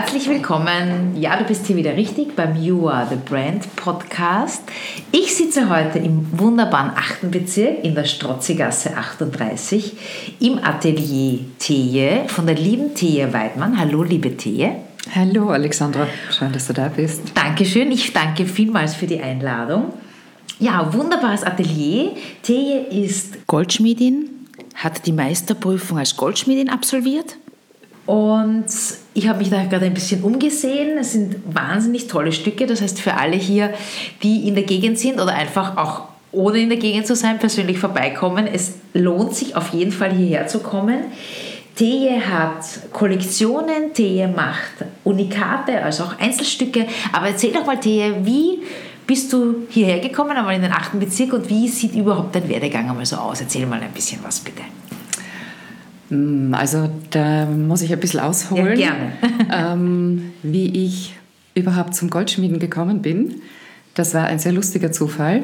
herzlich willkommen. Ja, du bist hier wieder richtig beim You Are the Brand Podcast. Ich sitze heute im wunderbaren 8. Bezirk in der Strozzigasse 38 im Atelier Theje von der lieben Theje Weidmann. Hallo, liebe Theje. Hallo, Alexandra. Schön, dass du da bist. Dankeschön. Ich danke vielmals für die Einladung. Ja, wunderbares Atelier. Theje ist Goldschmiedin, hat die Meisterprüfung als Goldschmiedin absolviert und ich habe mich da gerade ein bisschen umgesehen. Es sind wahnsinnig tolle Stücke. Das heißt, für alle hier, die in der Gegend sind oder einfach auch ohne in der Gegend zu sein, persönlich vorbeikommen, es lohnt sich auf jeden Fall hierher zu kommen. Teje hat Kollektionen, Teje macht Unikate, also auch Einzelstücke. Aber erzähl doch mal, Teje, wie bist du hierher gekommen, einmal in den achten Bezirk und wie sieht überhaupt dein Werdegang einmal so aus? Erzähl mal ein bisschen was bitte. Mm, also da muss ich ein bisschen ausholen, ja, gerne. ähm, wie ich überhaupt zum Goldschmieden gekommen bin. Das war ein sehr lustiger Zufall.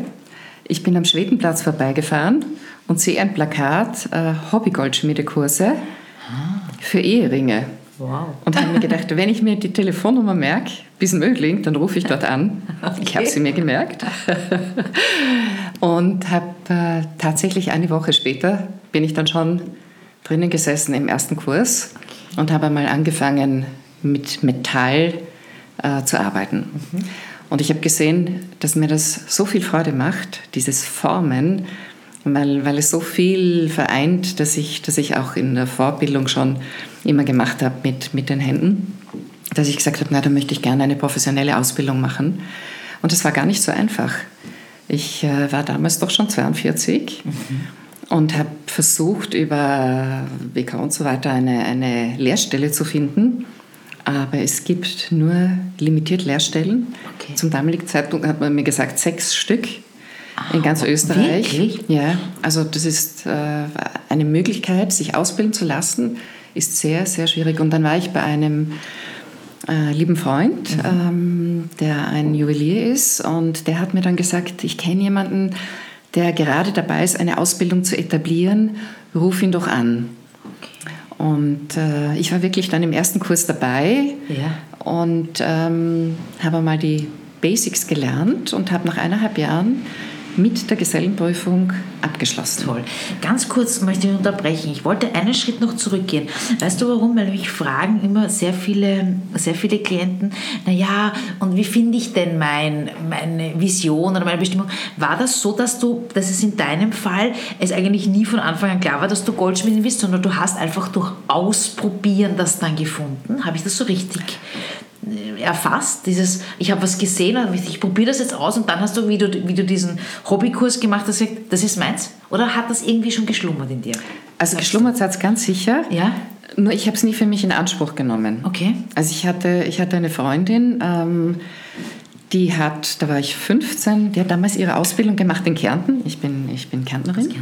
Ich bin am Schwedenplatz vorbeigefahren und sehe ein Plakat, äh, Hobby-Goldschmiedekurse für Eheringe. Wow. Und habe mir gedacht, wenn ich mir die Telefonnummer merke, bis Mögling, dann rufe ich dort an. Okay. Ich habe sie mir gemerkt. und habe äh, tatsächlich eine Woche später bin ich dann schon drinnen gesessen im ersten Kurs und habe einmal angefangen mit Metall äh, zu arbeiten. Mhm. Und ich habe gesehen, dass mir das so viel Freude macht, dieses Formen, weil, weil es so viel vereint, dass ich, dass ich auch in der Vorbildung schon immer gemacht habe mit, mit den Händen, dass ich gesagt habe, na, da möchte ich gerne eine professionelle Ausbildung machen. Und das war gar nicht so einfach. Ich äh, war damals doch schon 42. Mhm und habe versucht, über WK und so weiter eine, eine Lehrstelle zu finden. Aber es gibt nur limitiert Lehrstellen. Okay. Zum damaligen Zeitpunkt hat man mir gesagt, sechs Stück in ganz ah, Österreich. Wirklich? Ja, also das ist äh, eine Möglichkeit, sich ausbilden zu lassen, ist sehr, sehr schwierig. Und dann war ich bei einem äh, lieben Freund, mhm. ähm, der ein Juwelier ist, und der hat mir dann gesagt, ich kenne jemanden, der gerade dabei ist, eine Ausbildung zu etablieren, ruf ihn doch an. Und äh, ich war wirklich dann im ersten Kurs dabei ja. und ähm, habe mal die Basics gelernt und habe nach eineinhalb Jahren mit der Gesellenprüfung abgeschlossen. Toll. Ganz kurz möchte ich unterbrechen. Ich wollte einen Schritt noch zurückgehen. Weißt du warum? Weil mich fragen immer sehr viele, sehr viele Klienten, naja, und wie finde ich denn mein, meine Vision oder meine Bestimmung? War das so, dass du, dass es in deinem Fall es eigentlich nie von Anfang an klar war, dass du Goldschmiedin bist, sondern du hast einfach durch Ausprobieren das dann gefunden? Habe ich das so richtig erfasst, dieses, ich habe was gesehen und ich, probiere das jetzt aus und dann hast du, wie du, wie du diesen Hobbykurs gemacht hast, gesagt, das ist meins? Oder hat das irgendwie schon geschlummert in dir? Also geschlummert hat es ganz sicher. Ja. Nur ich habe es nie für mich in Anspruch genommen. Okay. Also ich hatte, ich hatte eine Freundin, ähm, die hat, da war ich 15, die hat damals ihre Ausbildung gemacht in Kärnten. Ich bin, ich bin Kärntnerin.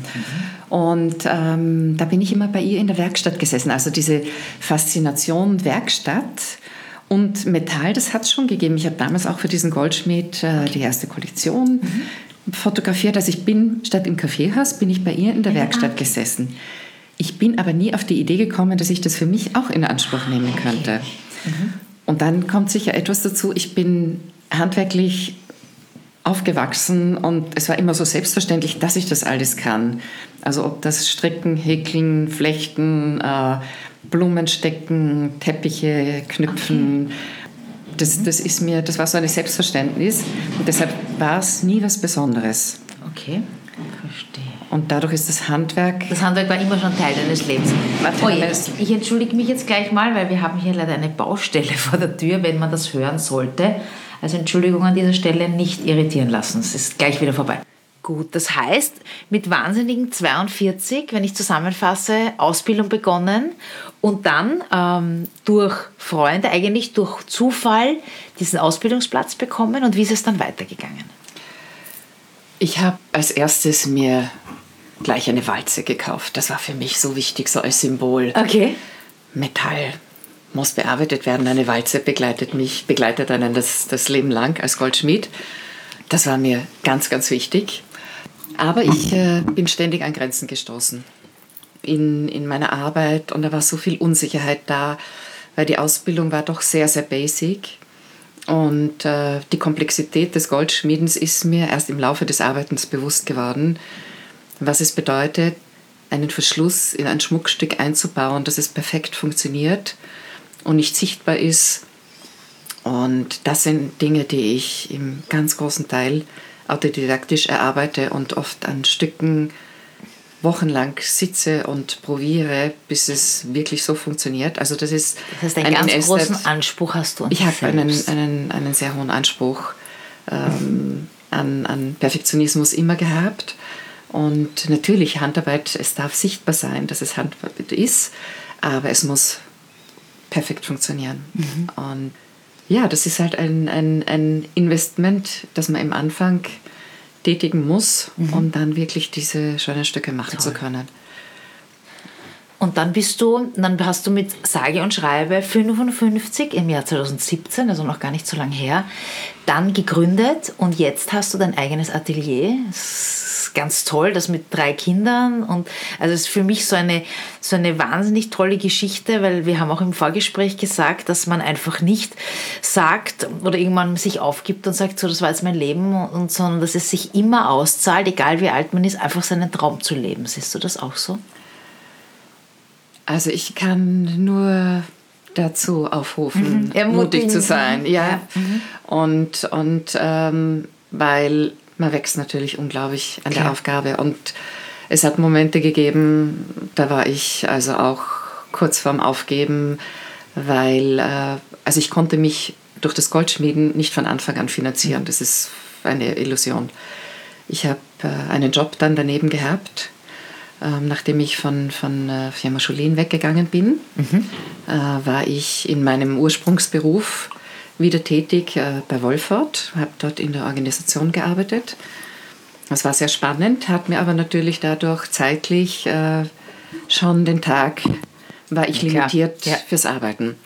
Und ähm, da bin ich immer bei ihr in der Werkstatt gesessen. Also diese Faszination Werkstatt und Metall, das hat es schon gegeben. Ich habe damals auch für diesen Goldschmied äh, die erste Kollektion mhm. fotografiert. Also ich bin statt im Kaffeehaus, bin ich bei ihr in der ja. Werkstatt gesessen. Ich bin aber nie auf die Idee gekommen, dass ich das für mich auch in Anspruch nehmen könnte. Okay. Mhm. Und dann kommt sicher etwas dazu. Ich bin handwerklich aufgewachsen und es war immer so selbstverständlich, dass ich das alles kann. Also ob das Stricken, Häkeln, Flechten, äh, Blumen stecken, Teppiche knüpfen. Okay. Das, das, ist mir, das war so ein Selbstverständnis und deshalb war es nie was Besonderes. Okay, verstehe. Und dadurch ist das Handwerk. Das Handwerk war immer schon Teil deines Lebens. Oh, ich, ich entschuldige mich jetzt gleich mal, weil wir haben hier leider eine Baustelle vor der Tür, wenn man das hören sollte. Also Entschuldigung an dieser Stelle, nicht irritieren lassen. Es ist gleich wieder vorbei. Gut, das heißt, mit wahnsinnigen 42, wenn ich zusammenfasse, Ausbildung begonnen und dann ähm, durch Freunde, eigentlich durch Zufall, diesen Ausbildungsplatz bekommen. Und wie ist es dann weitergegangen? Ich habe als erstes mir gleich eine Walze gekauft. Das war für mich so wichtig, so als Symbol. Okay. Metall muss bearbeitet werden. Eine Walze begleitet mich, begleitet einen das, das Leben lang als Goldschmied. Das war mir ganz, ganz wichtig. Aber ich äh, bin ständig an Grenzen gestoßen in, in meiner Arbeit und da war so viel Unsicherheit da, weil die Ausbildung war doch sehr, sehr basic. Und äh, die Komplexität des Goldschmiedens ist mir erst im Laufe des Arbeitens bewusst geworden, was es bedeutet, einen Verschluss in ein Schmuckstück einzubauen, dass es perfekt funktioniert und nicht sichtbar ist. Und das sind Dinge, die ich im ganz großen Teil autodidaktisch erarbeite und oft an Stücken wochenlang sitze und probiere, bis es wirklich so funktioniert. Also das ist das heißt, einen ein ganz großen Anspruch hast du. Ich habe einen, einen, einen sehr hohen Anspruch ähm, an, an Perfektionismus immer gehabt. Und natürlich Handarbeit, es darf sichtbar sein, dass es Handarbeit ist, aber es muss perfekt funktionieren. Mhm. Und ja, das ist halt ein, ein, ein Investment, das man im Anfang tätigen muss, mhm. um dann wirklich diese schönen Stücke machen Toll. zu können. Und dann bist du, dann hast du mit sage und schreibe 55 im Jahr 2017, also noch gar nicht so lange her, dann gegründet und jetzt hast du dein eigenes Atelier. Das ganz toll, das mit drei Kindern. Und also es ist für mich so eine, so eine wahnsinnig tolle Geschichte, weil wir haben auch im Vorgespräch gesagt, dass man einfach nicht sagt oder irgendwann sich aufgibt und sagt, so, das war jetzt mein Leben, und, sondern dass es sich immer auszahlt, egal wie alt man ist, einfach seinen Traum zu leben. Siehst du das auch so? Also ich kann nur dazu aufrufen, mhm. mutig zu sein. Ja. ja. Mhm. Und, und ähm, weil man wächst natürlich unglaublich an Klar. der Aufgabe. Und es hat Momente gegeben, da war ich also auch kurz vorm Aufgeben, weil äh, also ich konnte mich durch das Goldschmieden nicht von Anfang an finanzieren. Das ist eine Illusion. Ich habe äh, einen Job dann daneben gehabt, äh, nachdem ich von, von äh, Firma Scholin weggegangen bin, mhm. Äh, war ich in meinem Ursprungsberuf wieder tätig äh, bei Wolford, habe dort in der Organisation gearbeitet. Das war sehr spannend, hat mir aber natürlich dadurch zeitlich äh, schon den Tag, war ich limitiert ja. fürs Arbeiten.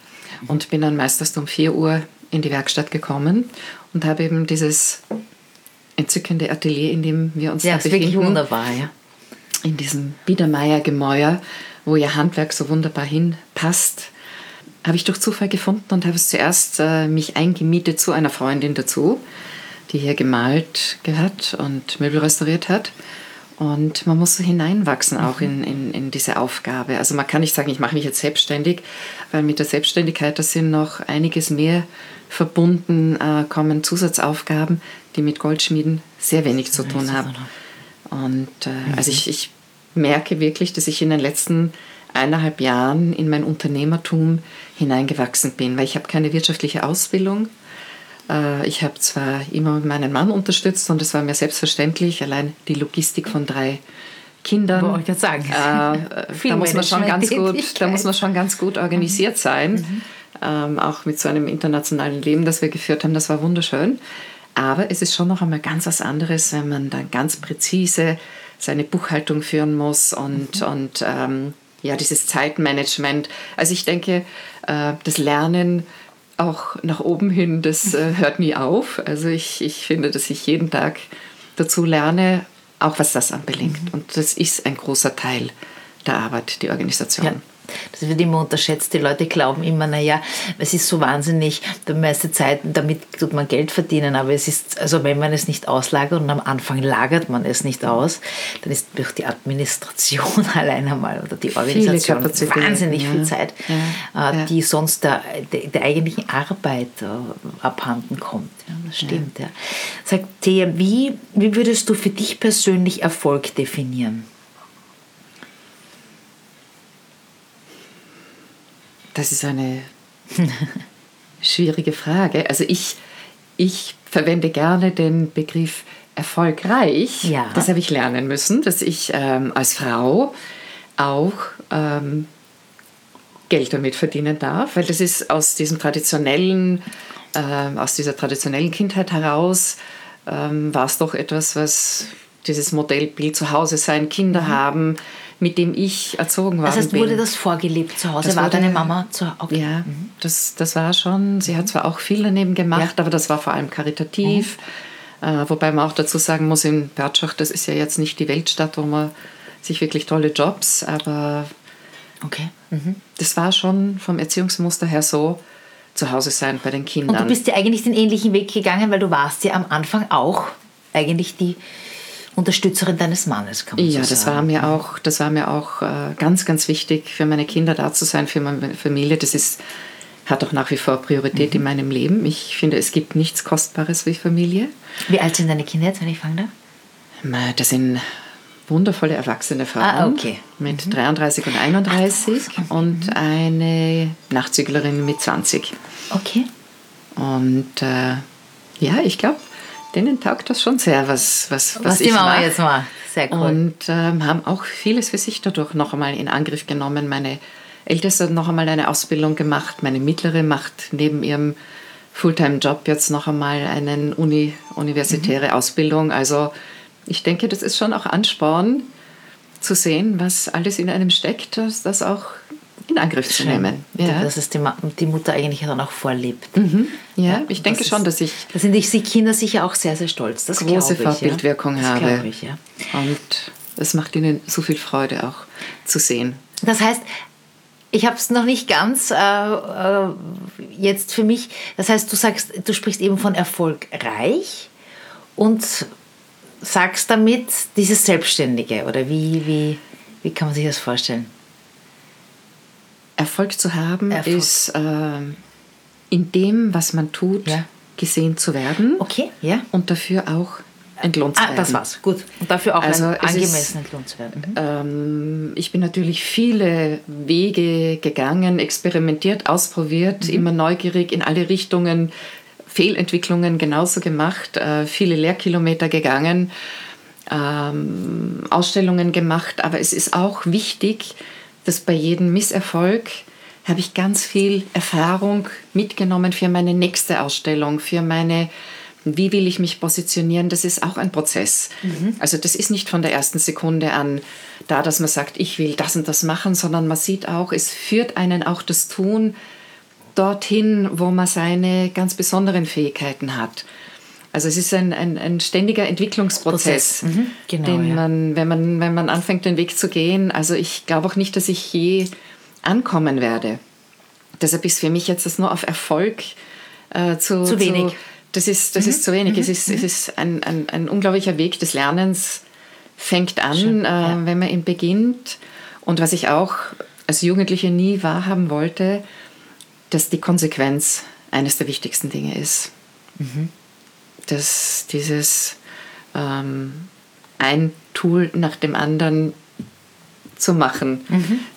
Und bin dann meistens um 4 Uhr in die Werkstatt gekommen und habe eben dieses entzückende Atelier, in dem wir uns ja, befinden. wirklich wunderbar, ja. In diesem Biedermeier-Gemäuer, wo ihr Handwerk so wunderbar hinpasst habe ich durch Zufall gefunden und habe es zuerst äh, mich eingemietet zu einer Freundin dazu, die hier gemalt hat und Möbel restauriert hat. Und man muss so hineinwachsen auch in, in, in diese Aufgabe. Also man kann nicht sagen, ich mache mich jetzt selbstständig, weil mit der Selbstständigkeit, da sind noch einiges mehr verbunden, äh, kommen Zusatzaufgaben, die mit Goldschmieden sehr wenig zu tun haben. Und äh, mhm. also ich, ich merke wirklich, dass ich in den letzten eineinhalb Jahren in mein Unternehmertum hineingewachsen bin, weil ich habe keine wirtschaftliche Ausbildung. Äh, ich habe zwar immer meinen Mann unterstützt und es war mir selbstverständlich, allein die Logistik von drei Kindern. Wollte ich sagen. Äh, da, muss man schon ganz gut, da muss man schon ganz gut organisiert mhm. sein. Mhm. Ähm, auch mit so einem internationalen Leben, das wir geführt haben, das war wunderschön. Aber es ist schon noch einmal ganz was anderes, wenn man dann ganz präzise seine Buchhaltung führen muss und, mhm. und ähm, ja, dieses Zeitmanagement. Also ich denke, äh, das Lernen auch nach oben hin, das äh, hört nie auf. Also ich, ich finde, dass ich jeden Tag dazu lerne, auch was das anbelangt. Mhm. Und das ist ein großer Teil der Arbeit, die Organisation. Ja. Das wird immer unterschätzt. Die Leute glauben immer, naja, es ist so wahnsinnig, die meiste Zeit, damit tut man Geld verdienen, aber es ist, also wenn man es nicht auslagert und am Anfang lagert man es nicht aus, dann ist durch die Administration allein einmal oder die Organisation wahnsinnig ja. viel Zeit, ja. Äh, die sonst der, der, eigentlichen Arbeit abhanden kommt. Ja, das stimmt, ja. ja. Sag, Thea, wie, wie würdest du für dich persönlich Erfolg definieren? Das ist eine schwierige Frage. Also ich, ich verwende gerne den Begriff erfolgreich, Ja. das habe ich lernen müssen, dass ich ähm, als Frau auch ähm, Geld damit verdienen darf, weil das ist aus diesem traditionellen, ähm, aus dieser traditionellen Kindheit heraus, ähm, war es doch etwas, was dieses Modellbild zu Hause sein, Kinder haben, mit dem ich erzogen worden Das heißt, bin. wurde das vorgelebt zu Hause? Das war wurde- deine Mama zu okay. Ja, das, das war schon, sie hat zwar auch viel daneben gemacht, aber das war vor allem karitativ. Äh, wobei man auch dazu sagen muss, in Bertschach, das ist ja jetzt nicht die Weltstadt, wo man sich wirklich tolle Jobs, aber okay. das war schon vom Erziehungsmuster her so, zu Hause sein bei den Kindern. Und du bist ja eigentlich den ähnlichen Weg gegangen, weil du warst ja am Anfang auch eigentlich die Unterstützerin deines Mannes, kann man ja, so das sagen. war mir auch, das war mir auch äh, ganz, ganz wichtig, für meine Kinder da zu sein, für meine Familie. Das ist, hat auch nach wie vor Priorität Mhm. in meinem Leben. Ich finde, es gibt nichts Kostbares wie Familie. Wie alt sind deine Kinder jetzt, wenn ich darf? Ma, Das sind wundervolle erwachsene Frauen Ah, okay. mit 33 und 31 und eine Nachzüglerin mit 20. Okay. Und äh, ja, ich glaube, denen taugt das schon sehr, was, was, was, Was, ich die Mama mache. jetzt macht. Sehr cool. Und ähm, haben auch vieles für sich dadurch noch einmal in Angriff genommen. Meine Älteste hat noch einmal eine Ausbildung gemacht. Meine Mittlere macht neben ihrem Fulltime-Job jetzt noch einmal eine Uni, universitäre Ausbildung. Also ich denke, das ist schon auch Ansporn zu sehen, was alles in einem steckt, das, das auch in Angriff zu nehmen. Ja, Dass es die, die Mutter eigentlich dann auch vorlebt. ja ich denke das schon, dass ich Da sind die Kinder sicher auch sehr, sehr stolz. Das große ich, Vorbildwirkung ja. Das habe. glaube ich, ja. Und es macht ihnen so viel Freude auch zu sehen. Das heißt, ich habe es noch nicht ganz äh, äh, jetzt für mich. Das heißt, du sagst, du sprichst eben von erfolgreich und sagst damit dieses Selbstständige oder wie, wie, wie kann man sich das vorstellen? Erfolg zu haben Erfolg. ist ähm, in dem, was man tut, Ja. gesehen zu werden Okay, ja. und dafür auch entlohnt zu Ah, werden. das war's. Gut. Und dafür auch Also angemessen entlohnt zu werden. Mhm. Ähm, ich bin natürlich viele Wege gegangen, experimentiert, ausprobiert, immer neugierig in alle Richtungen, Fehlentwicklungen genauso gemacht, äh, viele Lehrkilometer gegangen, ähm, Ausstellungen gemacht. Aber es ist auch wichtig, dass bei jedem Misserfolg habe ich ganz viel Erfahrung mitgenommen für meine nächste Ausstellung, für meine, wie will ich mich positionieren, das ist auch ein Prozess. Also das ist nicht von der ersten Sekunde an da, dass man sagt, ich will das und das machen, sondern man sieht auch, es führt einen auch das Tun dorthin, wo man seine ganz besonderen Fähigkeiten hat. Also es ist ein, ein, ein ständiger Entwicklungsprozess, Prozess. Mhm, genau, den ja. man, wenn man, wenn man anfängt, den Weg zu gehen, also ich glaube auch nicht, dass ich je ankommen werde. Deshalb ist für mich jetzt das nur auf Erfolg äh, zu, Zu wenig. das ist, das ist zu wenig. Es ist, es ist ein, ein, ein unglaublicher Weg des Lernens, fängt an, Schön, äh, ja. wenn man ihn beginnt. Und was ich auch als Jugendliche nie wahrhaben wollte, dass die Konsequenz eines der wichtigsten Dinge ist. Dass dieses ähm, ein Tool nach dem anderen zu machen,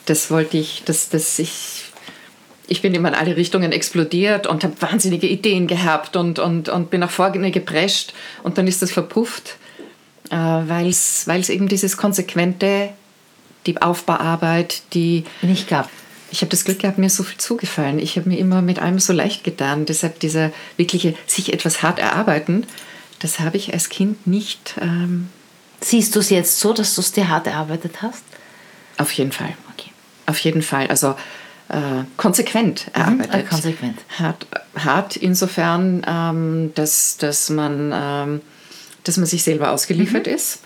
das wollte ich, dass, dass ich, ich bin immer in alle Richtungen explodiert und habe wahnsinnige Ideen gehabt und, und, und bin nach vorne geprescht und dann ist das verpufft, äh, weil es eben dieses konsequente, die Aufbauarbeit, die Nicht gab. Ich habe das Glück gehabt, mir ist so viel zugefallen. Ich habe mir immer mit allem so leicht getan. Deshalb dieser wirkliche sich etwas hart erarbeiten, das habe ich als Kind nicht. Ähm, Siehst du es jetzt so, dass du es dir hart erarbeitet hast? auf jeden Fall. Okay. Auf jeden Fall. Also äh, konsequent erarbeitet. äh, konsequent. Hart, hart insofern, ähm, dass, dass, man, ähm, dass man sich selber ausgeliefert Mhm. ist.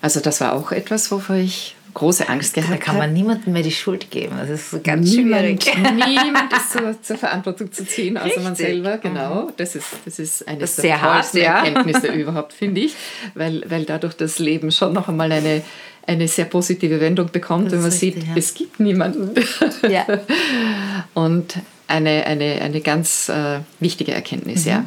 Also das war auch etwas, wovor ich große Angst gehabt Da kann man niemandem mehr die Schuld geben. Das ist so ganz Niemand, schwierig. niemand ist zur, zur Verantwortung zu ziehen, außer man Richtig. selber. Genau, das ist, das ist eine Das der sehr hart, tollsten ja. Erkenntnisse überhaupt, finde ich, weil, weil dadurch das Leben schon noch einmal eine, eine sehr positive Wendung bekommt, Das wenn man ist sieht, richtig, ja. es gibt niemanden. Ja. Und eine, eine, eine ganz äh, wichtige Erkenntnis, ja.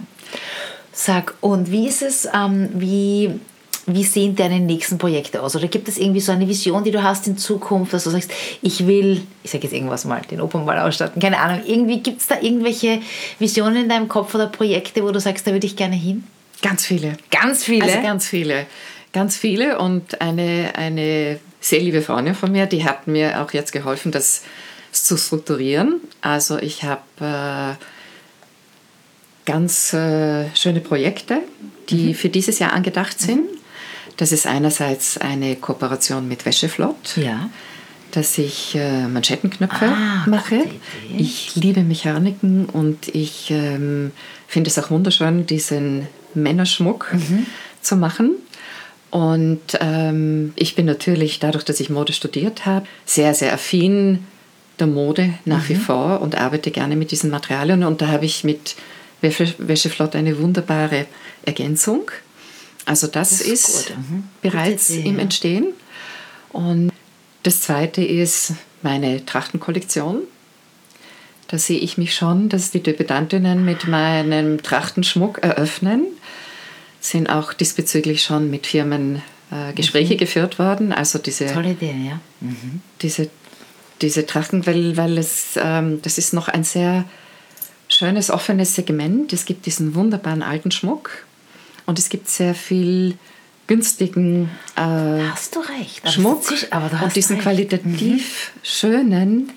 Sag, und wie ist es, ähm, wie, wie sehen deine nächsten Projekte aus? Oder gibt es irgendwie so eine Vision, die du hast in Zukunft, dass du sagst, ich will, ich sage jetzt irgendwas mal, den Opernball ausstatten, keine Ahnung, irgendwie gibt es da irgendwelche Visionen in deinem Kopf oder Projekte, wo du sagst, da würde ich gerne hin? Ganz viele. Ganz viele? Also ganz viele. Ganz viele. Und eine, eine sehr liebe Freundin von mir, die hat mir auch jetzt geholfen, das zu strukturieren. Also ich habe äh, ganz äh, schöne Projekte, die mhm. für dieses Jahr angedacht sind. Mhm. Das ist einerseits eine Kooperation mit Wäscheflott. Ja dass ich äh, Manschettenknöpfe ah, mache. Ich liebe Mechaniken und ich ähm, finde es auch wunderschön, diesen Männerschmuck mhm. zu machen. Und ähm, ich bin natürlich, dadurch, dass ich Mode studiert habe, sehr, sehr affin der Mode nach mhm. wie vor und arbeite gerne mit diesen Materialien. Und da habe ich mit Wäscheflott eine wunderbare Ergänzung. Also das, das ist, ist mhm. bereits Idee, im Entstehen. Und das zweite ist meine Trachtenkollektion. Da sehe ich mich schon, dass die Debütantinnen mit meinem Trachtenschmuck eröffnen. Sind auch diesbezüglich schon mit Firmen äh, Gespräche mhm. geführt worden. Also diese, Tolle Idee, ja. Mhm. Diese, diese Trachten, weil, weil es, ähm, das ist noch ein sehr schönes, offenes Segment. Es gibt diesen wunderbaren alten Schmuck und es gibt sehr viel günstigen äh, hast du recht. Schmuck aber du hast und diesen recht. qualitativ mhm. schönen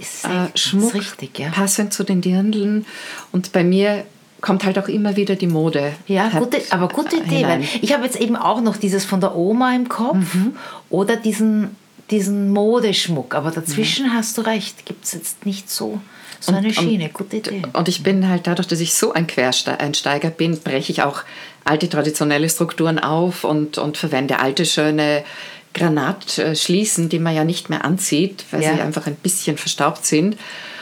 äh, Schmuck richtig, ja. passend zu den Dirndln. Und bei mir kommt halt auch immer wieder die Mode. Ja, gute, aber gute Idee. Weil ich habe jetzt eben auch noch dieses von der Oma im Kopf mhm. oder diesen, diesen Modeschmuck. Aber dazwischen mhm. hast du recht, gibt es jetzt nicht so. So eine Schiene, gute Idee. Und ich bin halt dadurch, dass ich so ein Quereinsteiger bin, breche ich auch alte traditionelle Strukturen auf und, und verwende alte, schöne Granatschließen, die man ja nicht mehr anzieht, weil ja. sie einfach ein bisschen verstaubt sind.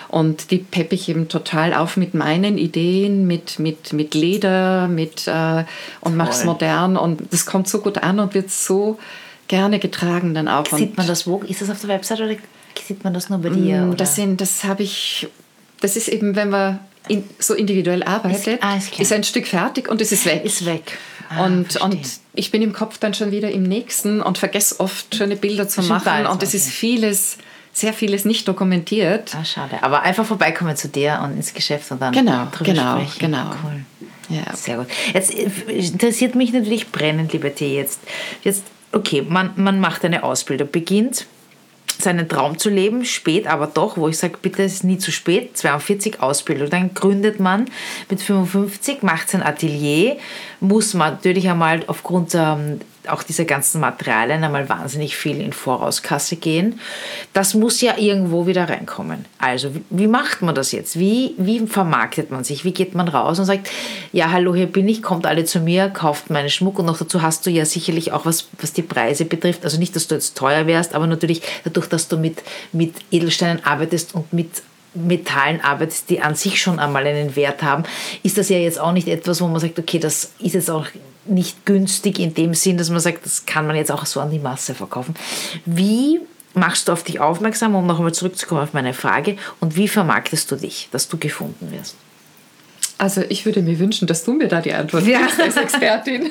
Und die peppe ich eben total auf mit meinen Ideen, mit, mit, mit Leder mit, äh, und mache es modern. Und das kommt so gut an und wird so gerne getragen dann auch. Sieht man das wo? Ist das auf der Website oder sieht man das nur bei dir? Mm, oder? Das, das habe ich, das ist eben, wenn man in, so individuell arbeitet, ist, ah, ist, ist, ein Stück fertig und es ist weg. Ist weg. Ah, und, und ich bin im Kopf dann schon wieder im nächsten und vergesse oft schöne Bilder zu machen. Bald, und es ist vieles, sehr vieles nicht dokumentiert. Ah, schade. Aber einfach vorbeikommen zu dir und ins Geschäft und dann genau, drüber genau, sprechen. Genau, cool. Ja. Sehr gut. Jetzt äh, interessiert mich natürlich brennend, lieber Tee, jetzt, jetzt okay, man, man macht eine Ausbildung, beginnt seinen Traum zu leben, spät aber doch, wo ich sage, bitte ist nie zu spät, 42 Ausbildung. Dann gründet man mit 55, macht sein Atelier, muss man natürlich einmal aufgrund ähm, auch diese ganzen Materialien einmal wahnsinnig viel in Vorauskasse gehen. Das muss ja irgendwo wieder reinkommen. Also, wie macht man das jetzt? Wie, wie vermarktet man sich? Wie geht man raus und sagt, ja, hallo, hier bin ich, kommt alle zu mir, kauft meinen Schmuck und noch dazu hast du ja sicherlich auch was, was die Preise betrifft. Also nicht, dass du jetzt teuer wärst, aber natürlich dadurch, dass du mit, mit Edelsteinen arbeitest und mit Metallen arbeitest, die an sich schon einmal einen Wert haben, ist das ja jetzt auch nicht etwas, wo man sagt, okay, das ist jetzt auch nicht günstig in dem Sinn, dass man sagt, das kann man jetzt auch so an die Masse verkaufen. Wie machst du auf dich aufmerksam, um noch einmal zurückzukommen auf meine Frage, und wie vermarktest du dich, dass du gefunden wirst? Also ich würde mir wünschen, dass du mir da die Antwort ja. gibst als Expertin.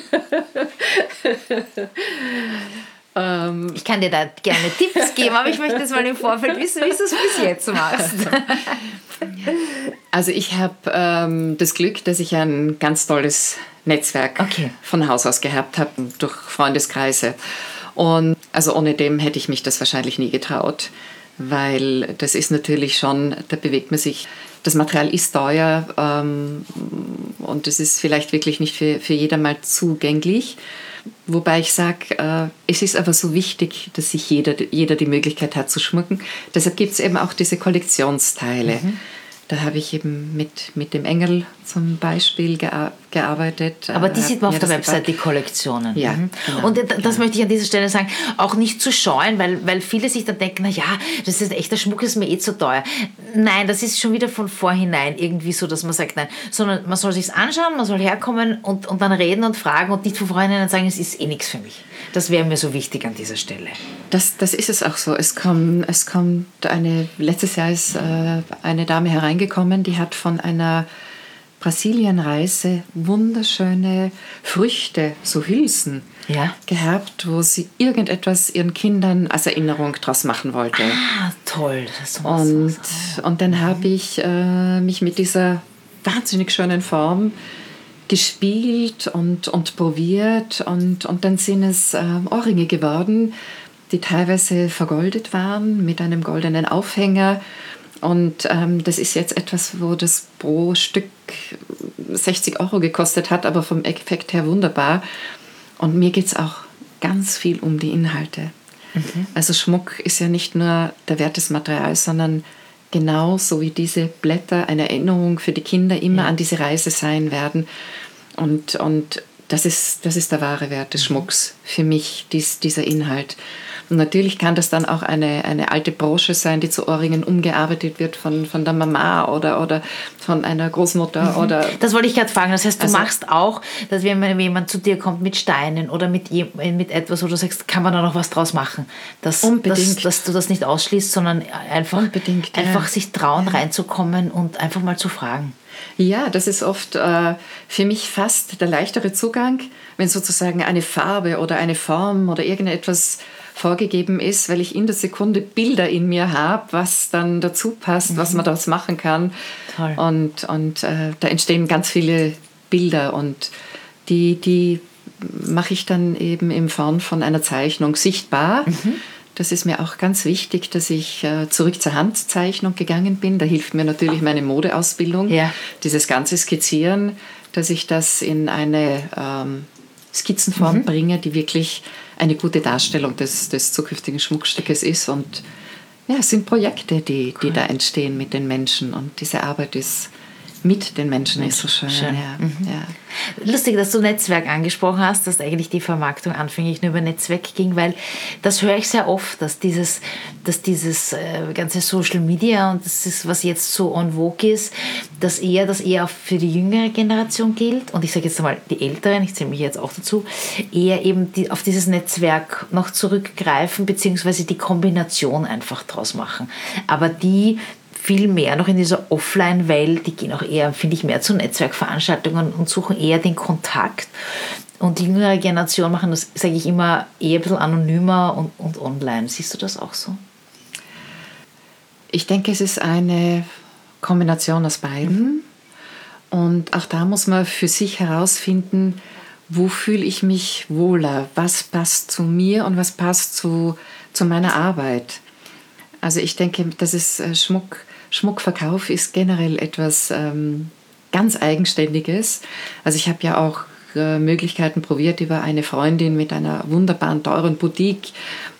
ähm, ich kann dir da gerne Tipps geben, aber ich möchte jetzt mal im Vorfeld wissen, wie du es bis jetzt machst. Also ich habe ähm, das Glück, dass ich ein ganz tolles Netzwerk okay. von Haus aus gehabt habe, durch Freundeskreise. Und also ohne dem hätte ich mich das wahrscheinlich nie getraut, weil das ist natürlich schon, da bewegt man sich. Das Material ist teuer ähm, und es ist vielleicht wirklich nicht für, für jedermann zugänglich. Wobei ich sage, äh, es ist aber so wichtig, dass sich jeder, jeder die Möglichkeit hat zu schmucken. Deshalb gibt es eben auch diese Kollektionsteile. Mhm. Da habe ich eben mit, mit dem Engel zum Beispiel gearbeitet. Aber die äh, sieht man auf der Website, die Kollektionen. Ja, mhm. genau, Und das genau. möchte ich an dieser Stelle sagen, auch nicht zu scheuen, weil, weil viele sich dann denken, na ja, das ist echter Schmuck, ist mir eh zu teuer. Nein, das ist schon wieder von vorhinein irgendwie so, dass man sagt, nein, sondern man soll sich anschauen, man soll herkommen und, und dann reden und fragen und nicht von vorhinein sagen, es ist eh nichts für mich. Das wäre mir so wichtig an dieser Stelle. Das, das ist es auch so. Es kommt, es kommt eine, letztes Jahr ist äh, eine Dame hereingekommen, die hat von einer Brasilienreise wunderschöne Früchte, so Hülsen ja. gehabt, wo sie irgendetwas ihren Kindern als Erinnerung daraus machen wollte. Ah, toll. Und, und dann habe ich äh, mich mit dieser wahnsinnig schönen Form gespielt und, und probiert und, und dann sind es äh, Ohrringe geworden, die teilweise vergoldet waren mit einem goldenen Aufhänger. Und ähm, das ist jetzt etwas, wo das pro Stück 60 Euro gekostet hat, aber vom Effekt her wunderbar. Und mir geht es auch ganz viel um die Inhalte. Mhm. Also Schmuck ist ja nicht nur der Wert des Materials, sondern genauso wie diese Blätter eine Erinnerung für die Kinder immer ja. an diese Reise sein werden. Und, und das, ist, das ist der wahre Wert des Schmucks für mich, dies, dieser Inhalt. Und natürlich kann das dann auch eine, eine alte Brosche sein, die zu Ohrringen umgearbeitet wird von, von der Mama oder, oder von einer Großmutter. Mhm. Oder das wollte ich gerade fragen. Das heißt, du also, machst auch, dass wenn jemand zu dir kommt mit Steinen oder mit, mit etwas, wo du sagst, kann man da noch was draus machen? Dass, unbedingt. Dass, dass du das nicht ausschließt, sondern einfach, unbedingt, einfach ja. sich trauen, reinzukommen und einfach mal zu fragen. Ja, das ist oft äh, für mich fast der leichtere Zugang, wenn sozusagen eine Farbe oder eine Form oder irgendetwas vorgegeben ist, weil ich in der Sekunde Bilder in mir habe, was dann dazu passt, mhm. was man daraus machen kann. Toll. Und, und äh, da entstehen ganz viele Bilder und die, die mache ich dann eben in Form von einer Zeichnung sichtbar. Mhm. Das ist mir auch ganz wichtig, dass ich äh, zurück zur Handzeichnung gegangen bin. Da hilft mir natürlich meine Modeausbildung. Ja. Dieses ganze Skizzieren, dass ich das in eine ähm, Skizzenform mhm. bringe, die wirklich eine gute Darstellung des, des zukünftigen Schmuckstückes ist. Und ja, es sind Projekte, die, die da entstehen mit den Menschen. Und diese Arbeit ist mit den Menschen ist so schön. schön. Ja, mhm. ja. Lustig, dass du Netzwerk angesprochen hast, dass eigentlich die Vermarktung anfänglich nur über Netzwerk ging, weil das höre ich sehr oft, dass dieses, dass dieses äh, ganze Social Media und das ist, was jetzt so en vogue ist, dass eher das eher für die jüngere Generation gilt und ich sage jetzt einmal die Älteren, ich zähle mich jetzt auch dazu, eher eben die, auf dieses Netzwerk noch zurückgreifen beziehungsweise die Kombination einfach draus machen. Aber die viel mehr noch in dieser Offline-Welt. Die gehen auch eher, finde ich, mehr zu Netzwerkveranstaltungen und suchen eher den Kontakt. Und die jüngere Generation machen das, sage ich immer, eher ein bisschen anonymer und, und online. Siehst du das auch so? Ich denke, es ist eine Kombination aus beiden. Und auch da muss man für sich herausfinden, wo fühle ich mich wohler, was passt zu mir und was passt zu, zu meiner Arbeit. Also ich denke, das ist äh, Schmuck Schmuckverkauf ist generell etwas ähm, ganz Eigenständiges. Also ich habe ja auch äh, Möglichkeiten probiert über eine Freundin mit einer wunderbaren, teuren Boutique,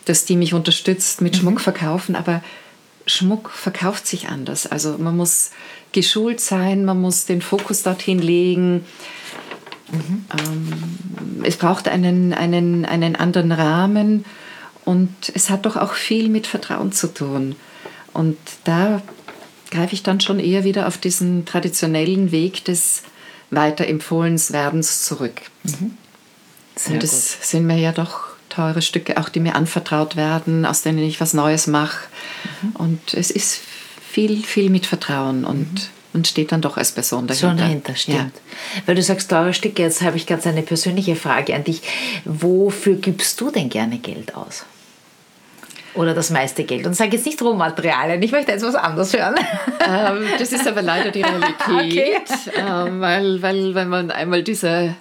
dass die mich unterstützt mit mhm. Schmuck verkaufen, aber Schmuck verkauft sich anders. Also man muss geschult sein, man muss den Fokus dorthin legen. Mhm. Ähm, es braucht einen, einen, einen anderen Rahmen und es hat doch auch viel mit Vertrauen zu tun. Und da greife ich dann schon eher wieder auf diesen traditionellen Weg des Weiterempfohlenswerdens zurück. Mhm. Und es sind mir ja doch teure Stücke, auch die mir anvertraut werden, aus denen ich was Neues mache. Mhm. Und es ist viel, viel mit Vertrauen und, mhm. und steht dann doch als Person dahinter. Schon dahinter, stimmt. Ja. Weil du sagst teure Stücke, jetzt habe ich ganz eine persönliche Frage an dich. Wofür gibst du denn gerne Geld aus? Oder das meiste Geld. Und sage jetzt nicht Rohmaterialien, ich möchte jetzt was anderes hören. Ähm, das ist aber leider die Realität, okay. ähm, weil, weil wenn man einmal diese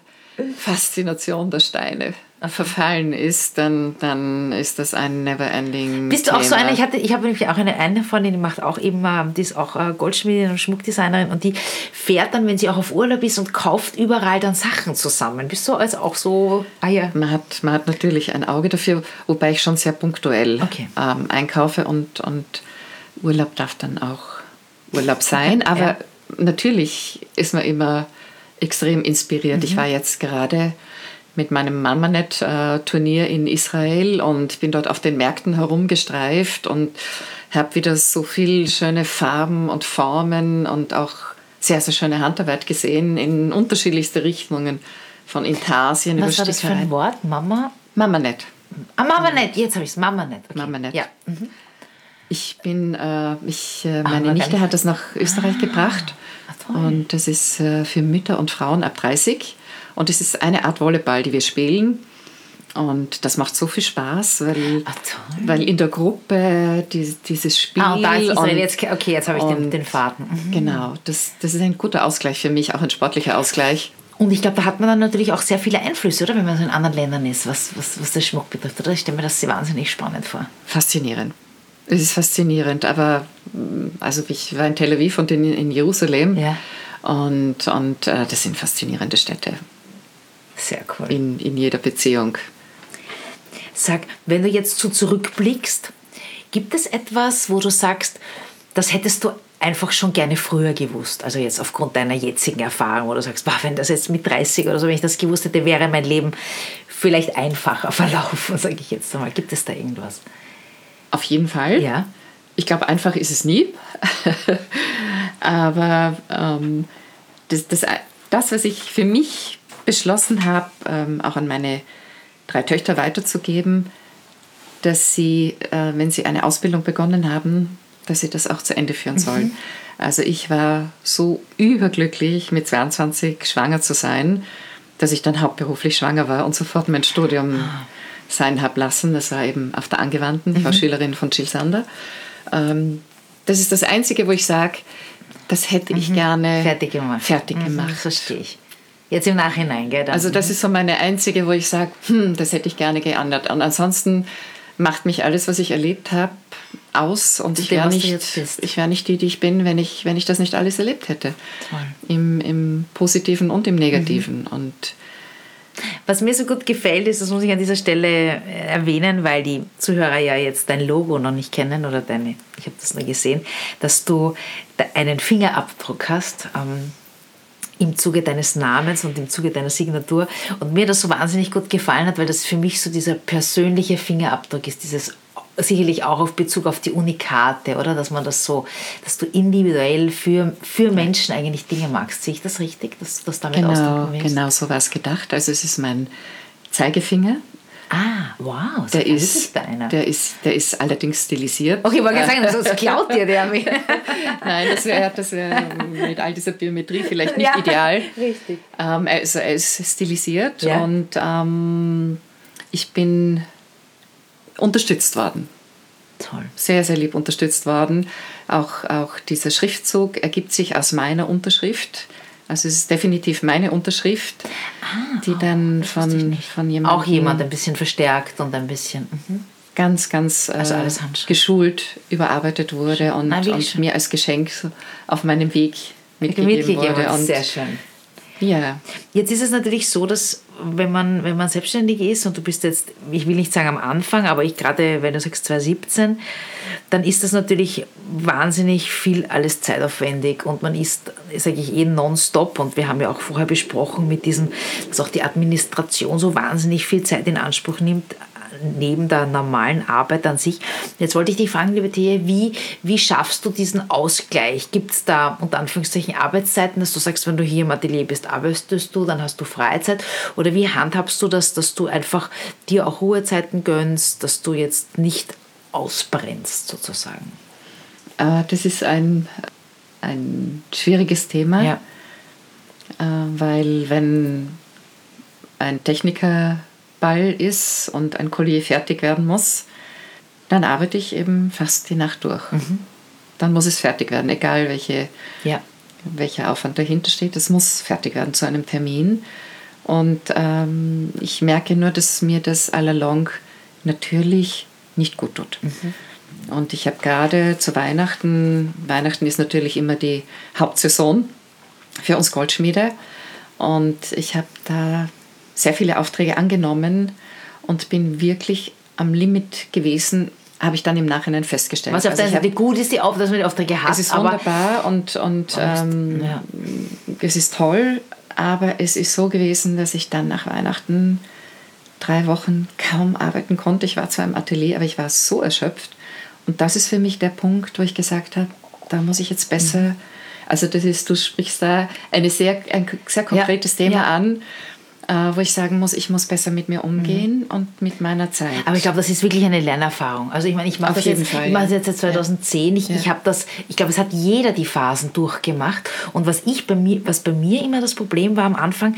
Faszination der Steine verfallen ist, dann, dann ist das ein never-ending Bist du auch so eine, ich, hatte, ich habe nämlich auch eine, eine Freundin, die macht auch eben, die ist auch äh, Goldschmiedin und Schmuckdesignerin und die fährt dann, wenn sie auch auf Urlaub ist und kauft überall dann Sachen zusammen. Bist du also auch so, ah ja. Man hat, man hat natürlich ein Auge dafür, wobei ich schon sehr punktuell okay. ähm, einkaufe und, und Urlaub darf dann auch Urlaub sein, aber ja. natürlich ist man immer extrem inspiriert. Mhm. Ich war jetzt gerade mit meinem Mamanet-Turnier in Israel und bin dort auf den Märkten herumgestreift und habe wieder so viele schöne Farben und Formen und auch sehr, sehr schöne Handarbeit gesehen in unterschiedlichste Richtungen, von Intarsien Was über war das für ein Wort? Mama? Mamanet. Ah, Mamanet, jetzt habe ich es. Mamanet. Okay. Mamanet. Ja. Mhm. Ich bin, äh, ich, äh, meine Nichte hat das nach Österreich ah, gebracht. Und das ist äh, für Mütter und Frauen ab 30. Und es ist eine Art Volleyball, die wir spielen. Und das macht so viel Spaß, weil, Ach, weil in der Gruppe die, dieses Spiel. Ah, und da ist Israel jetzt, okay, jetzt habe ich den, den Faden. Mhm. Genau, das, das ist ein guter Ausgleich für mich, auch ein sportlicher Ausgleich. Und ich glaube, da hat man dann natürlich auch sehr viele Einflüsse, oder? Wenn man so in anderen Ländern ist, was, was, was den Schmuck betrifft. Oder? Ich stelle mir das wahnsinnig spannend vor. Faszinierend. Es ist faszinierend, aber mm, also ich war in Tel Aviv und in, in Jerusalem Ja. und, und äh, das sind faszinierende Städte Sehr cool. in, in jeder Beziehung. Sag, wenn du jetzt so zurückblickst, gibt es etwas, wo du sagst, das hättest du einfach schon gerne früher gewusst? Also jetzt aufgrund deiner jetzigen Erfahrung, wo du sagst, boah, wenn das jetzt mit 30 oder so, wenn ich das gewusst hätte, wäre mein Leben vielleicht einfacher verlaufen, sage ich jetzt einmal. Gibt es da irgendwas? Auf jeden Fall. Ja. Ich glaube, einfach ist es nie. Aber ähm, das, das, das, was ich für mich beschlossen habe, ähm, auch an meine drei Töchter weiterzugeben, dass sie, äh, wenn sie eine Ausbildung begonnen haben, dass sie das auch zu Ende führen sollen. Also ich war so überglücklich, mit 22 schwanger zu sein, dass ich dann hauptberuflich schwanger war und sofort mein Studium sein habe lassen. Das war eben auf der Angewandten. Ich war Schülerin von Jill Sander. Ähm, das ist das Einzige, wo ich sage, das hätte ich gerne Fertig gemacht. fertig Mhm, gemacht. verstehe ich. Jetzt im Nachhinein, gell? Also das ist so meine einzige, wo ich sage, hm, das hätte ich gerne geändert. Und ansonsten macht mich alles, was ich erlebt habe, aus. Und ich wäre nicht, ich wäre nicht die, die ich bin, wenn ich, wenn ich das nicht alles erlebt hätte. Toll. Im, Im Positiven und im Negativen. Mhm. Und Was mir so gut gefällt, ist, das muss ich an dieser Stelle äh, erwähnen, weil die Zuhörer ja jetzt dein Logo noch nicht kennen oder deine, ich habe das nur gesehen, dass du einen Fingerabdruck hast. Ähm, im Zuge deines Namens und im Zuge deiner Signatur. Und mir das so wahnsinnig gut gefallen hat, weil das für mich so dieser persönliche Fingerabdruck ist, dieses sicherlich auch auf Bezug auf die Unikate, oder? Dass man das so, dass du individuell für, für Menschen eigentlich Dinge magst. Sehe ich das richtig, dass du das damit genau, ausdrücken willst? genau so war es gedacht. Also es ist mein Zeigefinger. Ah, wow, so Der ist deiner. der, ist, der ist allerdings stilisiert. Okay, ich wollte sagen, sonst klaut dir der mir. Nein, das wäre das wär mit all dieser Biometrie vielleicht nicht Ja, ideal. richtig. Ähm, er, ist, er ist stilisiert Ja. und ähm, ich bin unterstützt worden. Toll. Sehr, sehr lieb unterstützt worden. Auch, auch dieser Schriftzug ergibt sich aus meiner Unterschrift. Also es ist definitiv meine Unterschrift, die dann Ah, wusste ich von, von jemandem Auch jemand ein bisschen verstärkt und ein bisschen. Mhm. ganz, ganz äh, Also alles Handschrift. geschult überarbeitet wurde und, wie und mir als Geschenk auf meinem Weg mitgegeben, Mitgegeben wurde. wurde. Und, Sehr schön. Ja, Jetzt ist es natürlich so, dass wenn man, wenn man selbstständig ist und du bist jetzt, ich will nicht sagen am Anfang, aber ich gerade, wenn du sagst 2017, dann ist das natürlich wahnsinnig viel alles zeitaufwendig. Und man ist, sage ich eh, nonstop. Und wir haben ja auch vorher besprochen mit diesem, dass auch die Administration so wahnsinnig viel Zeit in Anspruch nimmt, neben der normalen Arbeit an sich. Jetzt wollte ich dich fragen, liebe Thea, wie, wie schaffst du diesen Ausgleich? Gibt es da unter Anführungszeichen Arbeitszeiten, dass du sagst, wenn du hier im Atelier bist, arbeitest du, dann hast du Freizeit? Oder wie handhabst du das, dass du einfach dir auch Ruhezeiten gönnst, dass du jetzt nicht ausbrennst sozusagen? äh, das ist ein, ein schwieriges Thema, Ja. äh, weil wenn ein Technikerball ist und ein Collier fertig werden muss, dann arbeite ich eben fast die Nacht durch. Dann muss es fertig werden, egal welche Ja. welcher Aufwand dahinter steht. Es muss fertig werden zu einem Termin. Und ähm, ich merke nur, dass mir das allalong natürlich nicht gut tut. Und ich habe gerade zu Weihnachten, Weihnachten ist natürlich immer die Hauptsaison für uns Goldschmiede. Und ich habe da sehr viele Aufträge angenommen und bin wirklich am Limit gewesen, habe ich dann im Nachhinein festgestellt. Was auf Also der Seite gut ist, die Auf dass man die Aufträge hat, es ist wunderbar und, und ähm, ja. es ist toll, aber es ist so gewesen, dass ich dann nach Weihnachten drei Wochen kaum arbeiten konnte. Ich war zwar im Atelier, aber ich war so erschöpft. Und das ist für mich der Punkt, wo ich gesagt habe, da muss ich jetzt besser. Mhm. Also das ist, du sprichst da eine sehr, ein sehr konkretes Thema Ja. an. Äh, wo ich sagen muss, ich muss besser mit mir umgehen mhm. und mit meiner Zeit. Aber ich glaube, das ist wirklich eine Lernerfahrung. Also ich meine, ich mache das, jetzt, Fall, ich mache das jetzt seit 2010. Ich, ja. ich habe das, ich glaube, es hat jeder die Phasen durchgemacht. Und was ich bei mir, was bei mir immer das Problem war am Anfang,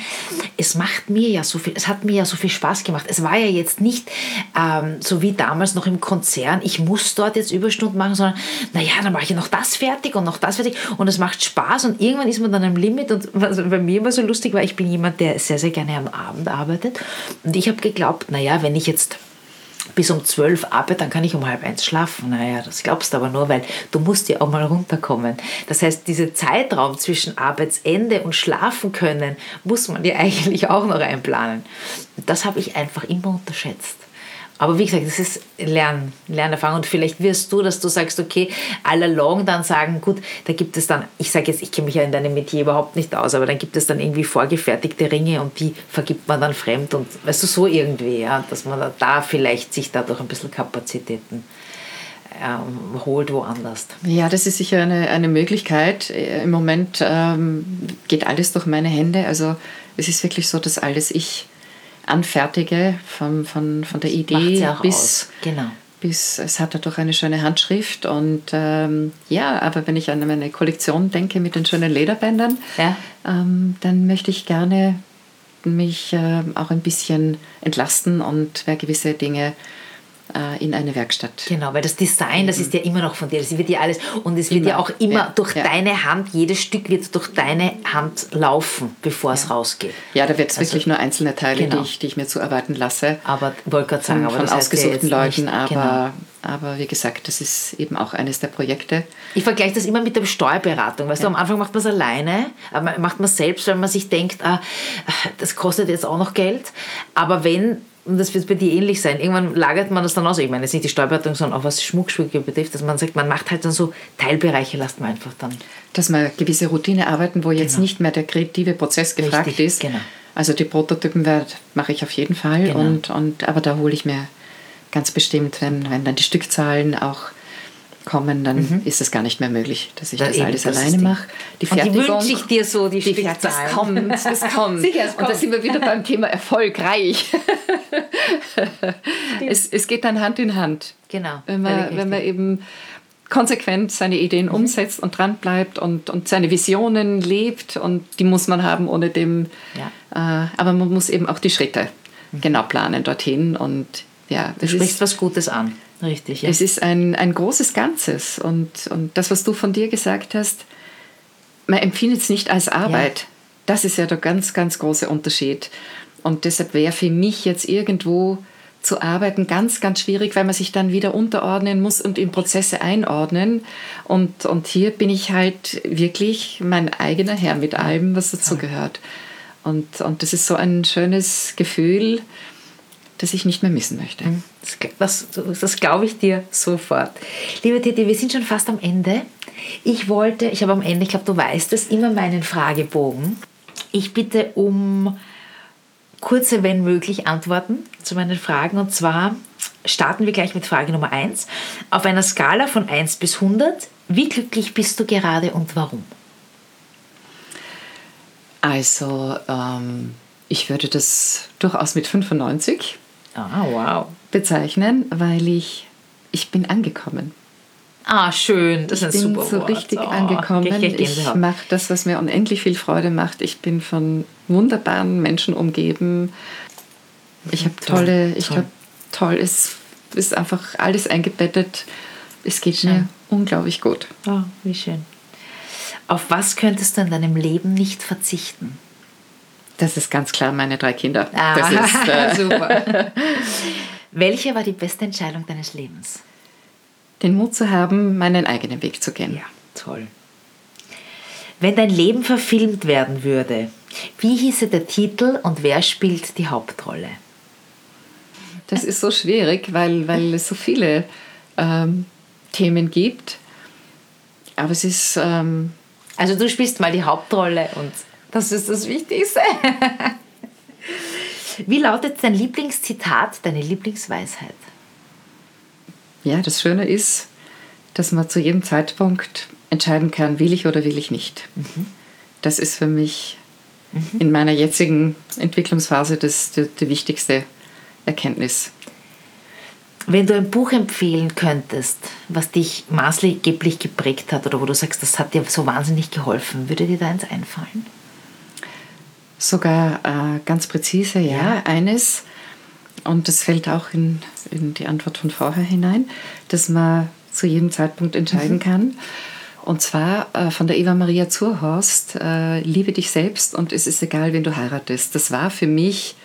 es macht mir ja so viel, es hat mir ja so viel Spaß gemacht. Es war ja jetzt nicht ähm, so wie damals noch im Konzern, ich muss dort jetzt Überstunden machen, sondern naja, dann mache ich noch das fertig und noch das fertig und es macht Spaß und irgendwann ist man dann am Limit und was bei mir immer so lustig war, ich bin jemand, der sehr, sehr gerne am Abend arbeitet. Und ich habe geglaubt, naja, wenn ich jetzt bis um zwölf arbeite, dann kann ich um halb eins schlafen. Naja, das glaubst du aber nur, weil du musst ja auch mal runterkommen. Das heißt, dieser Zeitraum zwischen Arbeitsende und Schlafen können, muss man ja eigentlich auch noch einplanen. Das habe ich einfach immer unterschätzt. Aber wie gesagt, das ist Lern, Lernerfahrung. Und vielleicht wirst du, dass du sagst, okay, all along dann sagen, gut, da gibt es dann, ich sage jetzt, ich kenne mich ja in deinem Metier überhaupt nicht aus, aber dann gibt es dann irgendwie vorgefertigte Ringe und die vergibt man dann fremd und weißt du, so irgendwie, ja, dass man da vielleicht sich dadurch ein bisschen Kapazitäten ähm, holt woanders. Ja, das ist sicher eine, eine Möglichkeit. Im Moment ähm, geht alles durch meine Hände. Also es ist wirklich so, dass alles ich anfertige, von, von, von der Idee bis, genau. bis, es hat dadurch eine schöne Handschrift und ähm, ja, aber wenn ich an meine Kollektion denke mit den schönen Lederbändern, ja. ähm, dann möchte ich gerne mich äh, auch ein bisschen entlasten und wer gewisse Dinge äh, in eine Werkstatt. Genau, weil das Design, das ist ja immer noch von dir. Das wird ja alles und es wird immer. ja auch immer ja, durch ja. deine Hand, jedes Stück wird durch deine Hand laufen, bevor ja. es rausgeht. Ja, da wird es also, wirklich nur einzelne Teile, genau. die, ich, die ich mir zuarbeiten lasse. Aber wollte gerade sagen, von, von ausgesuchten Leuten, nicht, aber, genau. aber wie gesagt, das ist eben auch eines der Projekte. Ich vergleiche das immer mit der Steuerberatung. Weißt du, am Anfang macht man es alleine, aber macht man es selbst, weil man sich denkt, ah, das kostet jetzt auch noch Geld. Aber wenn und das wird bei dir ähnlich sein. Irgendwann lagert man das dann aus. Ich meine, jetzt nicht die Steuerberatung, sondern auch was Schmuckstücke betrifft, dass man sagt, man macht halt dann so Teilbereiche, lasst man einfach dann. Dass man gewisse Routine arbeiten, wo jetzt genau. nicht mehr der kreative Prozess gefragt Richtig, ist. Genau. Also die Prototypen mache ich auf jeden Fall. Genau. Und, und, aber da hole ich mir ganz bestimmt, wenn, wenn dann die Stückzahlen auch kommen, dann mhm. ist es gar nicht mehr möglich, dass ich da das eben, alles das alleine mache. Die Fertigung, und die wünsche ich dir so, die, die Stückzahlen. Das kommt, das kommt. Sicher, es kommt. Und da sind wir wieder beim Thema erfolgreich. es, es geht dann Hand in Hand. Genau. Wenn man, wenn man eben konsequent seine Ideen mhm. umsetzt und dran bleibt und, und seine Visionen lebt und die muss man haben ohne dem. Ja. Äh, aber man muss eben auch die Schritte mhm. genau planen dorthin und ja. Du sprichst was Gutes an. Richtig, ja. Es ist ein, ein großes Ganzes. Und, und das, was du von dir gesagt hast, man empfindet es nicht als Arbeit. Ja. Das ist ja der ganz, ganz große Unterschied. Und deshalb wäre für mich jetzt irgendwo zu arbeiten ganz, ganz schwierig, weil man sich dann wieder unterordnen muss und in Prozesse einordnen. Und, und hier bin ich halt wirklich mein eigener Herr mit allem, was dazugehört. Und, und das ist so ein schönes Gefühl, das ich nicht mehr missen möchte. Mhm. Das, das, das glaube ich dir sofort. Liebe Titi, wir sind schon fast am Ende. Ich wollte, ich habe am Ende, ich glaube, du weißt es, immer meinen Fragebogen. Ich bitte um kurze, wenn möglich, Antworten zu meinen Fragen. Und zwar starten wir gleich mit Frage Nummer 1. Auf einer Skala von 1 bis 100, wie glücklich bist du gerade und warum? Also, ähm, ich würde das durchaus mit 95 ah, wow. bezeichnen, weil ich, ich bin angekommen. Ah, schön. Das ich ist ein super bin so Wort. richtig oh, angekommen. Ich, ich mache das, was mir unendlich viel Freude macht. Ich bin von wunderbaren Menschen umgeben. Ich habe tolle, ich habe toll, es ist einfach alles eingebettet. Es geht schön. mir unglaublich gut. Oh, wie schön. Auf was könntest du in deinem Leben nicht verzichten? Das ist ganz klar meine drei Kinder. Ah, das ist, äh super. Welche war die beste Entscheidung deines Lebens? Den Mut zu haben, meinen eigenen Weg zu gehen. Ja, toll. Wenn dein Leben verfilmt werden würde, wie hieße der Titel und wer spielt die Hauptrolle? Das ist so schwierig, weil, weil es so viele ähm, Themen gibt. Aber es ist. Ähm, also, du spielst mal die Hauptrolle und das ist das Wichtigste. Wie lautet dein Lieblingszitat, deine Lieblingsweisheit? Ja, das Schöne ist, dass man zu jedem Zeitpunkt entscheiden kann, will ich oder will ich nicht. Mhm. Das ist für mich mhm. in meiner jetzigen Entwicklungsphase das, die, die wichtigste Erkenntnis. Wenn du ein Buch empfehlen könntest, was dich maßgeblich geprägt hat oder wo du sagst, das hat dir so wahnsinnig geholfen, würde dir da eins einfallen? Sogar äh, ganz präzise, ja. ja. Eines, und das fällt auch in, in die Antwort von vorher hinein, dass man zu jedem Zeitpunkt entscheiden mhm. kann. Und zwar äh, von der Eva Maria Zurhorst, äh, Liebe dich selbst und es ist egal, wen du heiratest. Das war für mich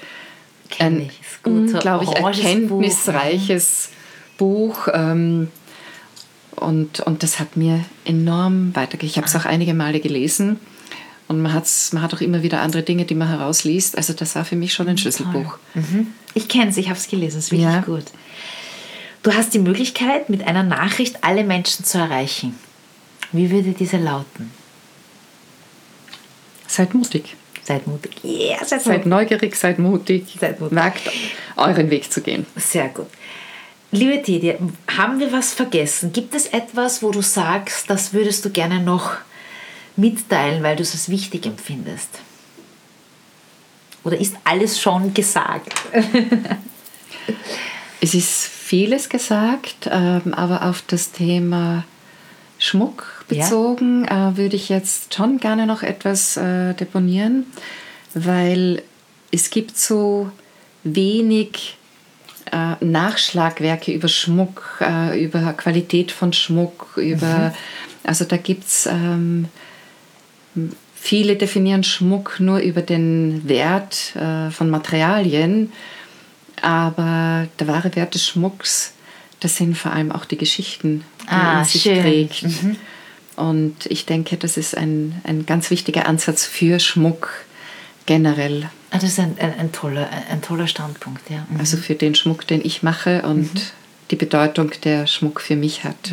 ein unglaublich erkenntnisreiches Buch. Buch ähm, und, und das hat mir enorm weitergegeben. Ich habe es auch einige Male gelesen und man, hat's, man hat auch immer wieder andere Dinge, die man herausliest. Also das war für mich schon ein Schlüsselbuch. Mhm. Ich kenne es, ich habe es gelesen, es ist wirklich ja. gut. Du hast die Möglichkeit, mit einer Nachricht alle Menschen zu erreichen. Wie würde diese lauten? Seid mutig. Seid mutig. Yeah, seid, seid neugierig, seid mutig. Seid mutig. Wagt euren Weg zu gehen. Sehr gut. Liebe Teddy, haben wir was vergessen? Gibt es etwas, wo du sagst, das würdest du gerne noch mitteilen, weil du es als wichtig empfindest? Oder ist alles schon gesagt? es ist vieles gesagt, ähm, aber auf das Thema Schmuck bezogen ja. äh, würde ich jetzt schon gerne noch etwas äh, deponieren, weil es gibt so wenig äh, Nachschlagwerke über Schmuck, über Qualität von Schmuck, über, mhm. also da gibt es, ähm, viele definieren Schmuck nur über den Wert äh, von Materialien, aber der wahre Wert des Schmucks, das sind vor allem auch die Geschichten, die ah, in sich schön. trägt. Mhm. Und ich denke, das ist ein, ein ganz wichtiger Ansatz für Schmuck generell. Ah, das ist ein, ein, ein toller, ein toller Standpunkt, ja. Mhm. Also für den Schmuck, den ich mache und mhm. die Bedeutung, der Schmuck für mich hat.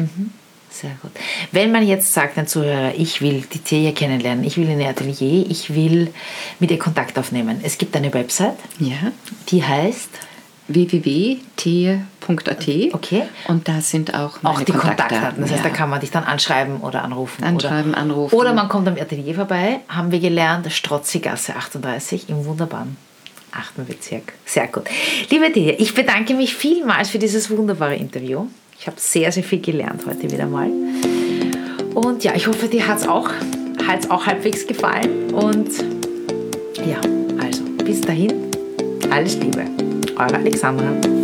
Sehr gut. Wenn man jetzt sagt, ein Zuhörer, ich will die Thea kennenlernen, ich will in ihr Atelier, ich will mit ihr Kontakt aufnehmen. Es gibt eine Website, ja. die heißt www.tee.at. Okay. Und da sind auch meine auch die Kontaktdaten. Kontaktdaten. Das heißt, ja. da kann man dich dann anschreiben oder anrufen. Anschreiben, oder, anrufen. Oder man kommt am Atelier vorbei, haben wir gelernt, Strotzigasse 38 im wunderbaren 8. Bezirk. Sehr gut. Liebe Tee, ich bedanke mich vielmals für dieses wunderbare Interview. Ich habe sehr, sehr viel gelernt heute wieder mal. Und ja, ich hoffe, dir hat es auch, hat's auch halbwegs gefallen. Und ja, also bis dahin, alles Liebe. Eure Alexandra.